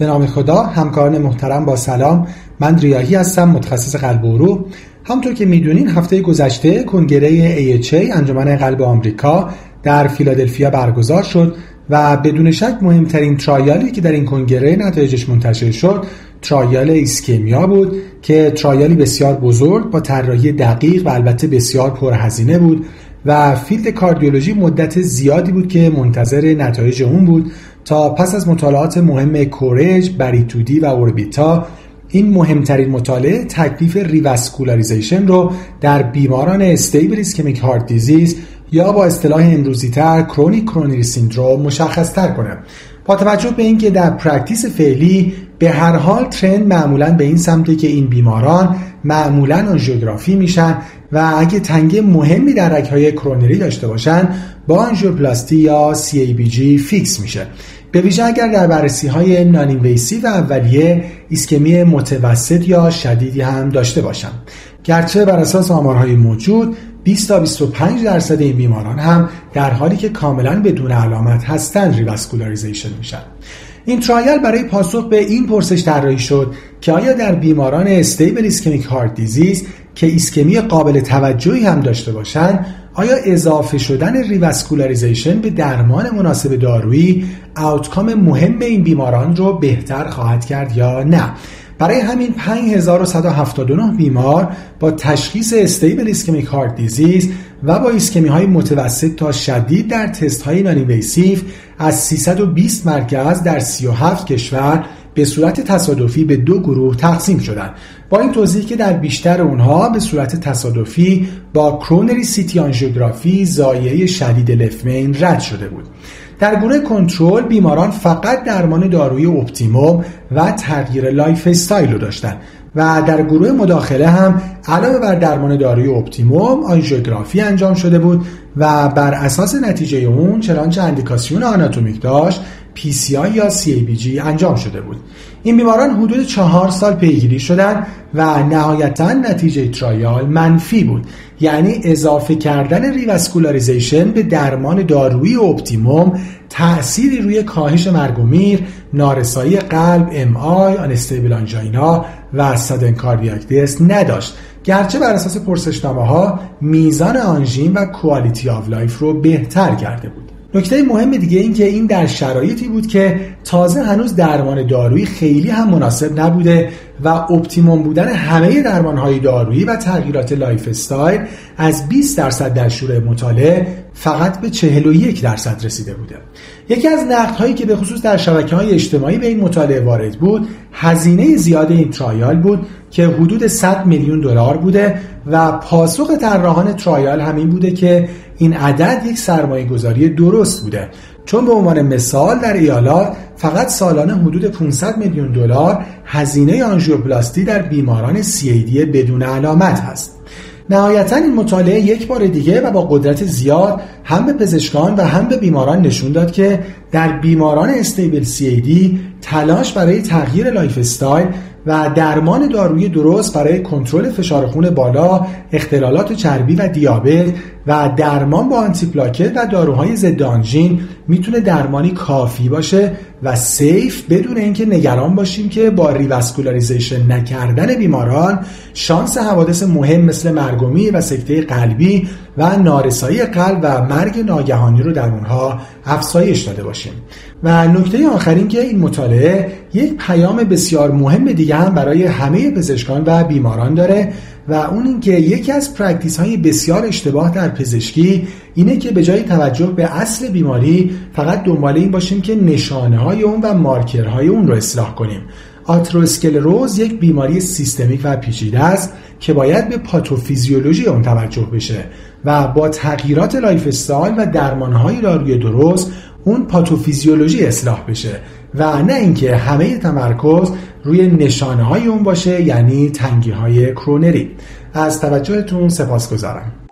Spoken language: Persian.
به نام خدا همکاران محترم با سلام. من ریاحی هستم متخصص قلب و عروق همطور که می‌دونین هفته گذشته کنگره AHA انجمن قلب آمریکا در فیلادلفیا برگزار شد و بدون شک مهمترین trial ی که در این کنگره نتایجش منتشر شد trial ISCHEMIA بود که trial ی بسیار بزرگ با طراحی دقیق و البته بسیار پرهزینه بود و field cardiology مدت زیادی بود که منتظر نتایج اون بود. تا پس از مطالعات مهم COURAGE، BARI 2D و ORBITA این مهمترین مطالعه تکلیف revascularization رو در بیماران stable ischemic heart disease یا با اصطلاح امروزی تر chronic coronary syndrome مشخص تر کنه با توجه به اینکه در practice فعلی به هر حال trend معمولا به این سمته که این بیماران معمولا آنژیوگرافی میشن و اگه تنگه مهمی در رگهای کرونری داشته باشن با آنژیوپلاستی یا CABG fix میشه. به ویژه اگر در بررسی های non-invasive اولیه ایسکمی متوسط یا شدیدی هم داشته باشن گرچه بر اساس آمارهای موجود 20 تا 25 درصد این بیماران هم در حالی که کاملا بدون علامت هستند revascularization میشن. این trial برای پاسخ به این پرسش طراحی شد که آیا در بیماران stable ischemic heart disease که ایسکمی قابل توجهی هم داشته باشند آیا اضافه شدن revascularization به درمان مناسب دارویی outcome مهم این بیماران رو بهتر خواهد کرد یا نه؟ برای همین 5179 بیمار با تشخیص stable ischemic heart disease و با ایسکمی های متوسط تا شدید در تست های non-invasive از 320 مرکز در 37 کشور به صورت تصادفی به دو گروه تقسیم شدند. با این توضیح که در بیشتر اونها به صورت تصادفی با coronary CT angiography ضایعه شدید left main رد شده بود. در گروه کنترل بیماران فقط درمان دارویی optimum و تغییر lifestyle رو داشتن و در گروه مداخله هم علاوه بر درمان دارویی optimum آنژیوگرافی انجام شده بود و بر اساس نتیجه اون چنانچه اندیکاسیون آناتومیک داشت PCI یا CABG انجام شده بود. این بیماران حدود چهار سال پیگیری شدند و نهایتا نتیجه trial منفی بود. یعنی اضافه کردن revascularization به درمان دارویی optimum تأثیری روی کاهش مرگ و میر نارسایی قلب MI unstable angina و sudden cardiac death نداشت. گرچه بر اساس پرسشنامه ها میزان آنژین و quality of life رو بهتر کرده بود. نکته مهم دیگه این که این در شرایطی بود که تازه هنوز درمان دارویی خیلی هم مناسب نبوده و optimum بودن همه درمان های دارویی و تغییرات lifestyle از 20 درصد در شروع مطالعه فقط به 41 درصد رسیده بوده. یکی از نقد هایی که به خصوص در شبکه های اجتماعی به این مطالعه وارد بود هزینه زیاد این trial بود که حدود 100 میلیون دلار بوده و پاسخ طراحان trial همین بوده که این عدد یک سرمایه گذاری درست بوده. چون به عنوان مثال در ایالات فقط سالانه حدود 500 میلیون دلار هزینه آنژیوپلاستی در بیماران CAD بدون علامت هست. نهایتا این مطالعه یک بار دیگه و با قدرت زیاد هم به پزشکان و هم به بیماران نشون داد که در بیماران stable CAD تلاش برای تغییر lifestyle و درمان دارویی درست برای کنترل فشار خون بالا، اختلالات چربی و دیابت و درمان با antiplatelet و داروهای ضد آنژین می‌تونه درمانی کافی باشه و safe بدون اینکه نگران باشیم که با revascularization نکردن بیماران شانس حوادث مهم مثل مرگ‌ومیر و سکته قلبی و نارسایی قلب و مرگ ناگهانی رو در اونها افزایش داده باشیم و نکته آخر این که این مطالعه یک پیام بسیار مهم دیگه هم برای همه پزشکان و بیماران داره و اون اینکه یکی از practice های بسیار اشتباه در پزشکی اینه که به جای توجه به اصل بیماری فقط دنبال این باشیم که نشانه های اون و مارکرهای اون رو اصلاح کنیم. آتروسکلروز یک بیماری سیستمیک و پیچیده است که باید به پاتوفیزیولوژی اون توجه بشه و با تغییرات lifestyle و درمانهای دارویی درست اون پاتوفیزیولوژی اصلاح بشه و نه اینکه همه تمرکز روی نشانه های اون باشه یعنی تنگی های کرونری. از توجهتون سپاس گذارم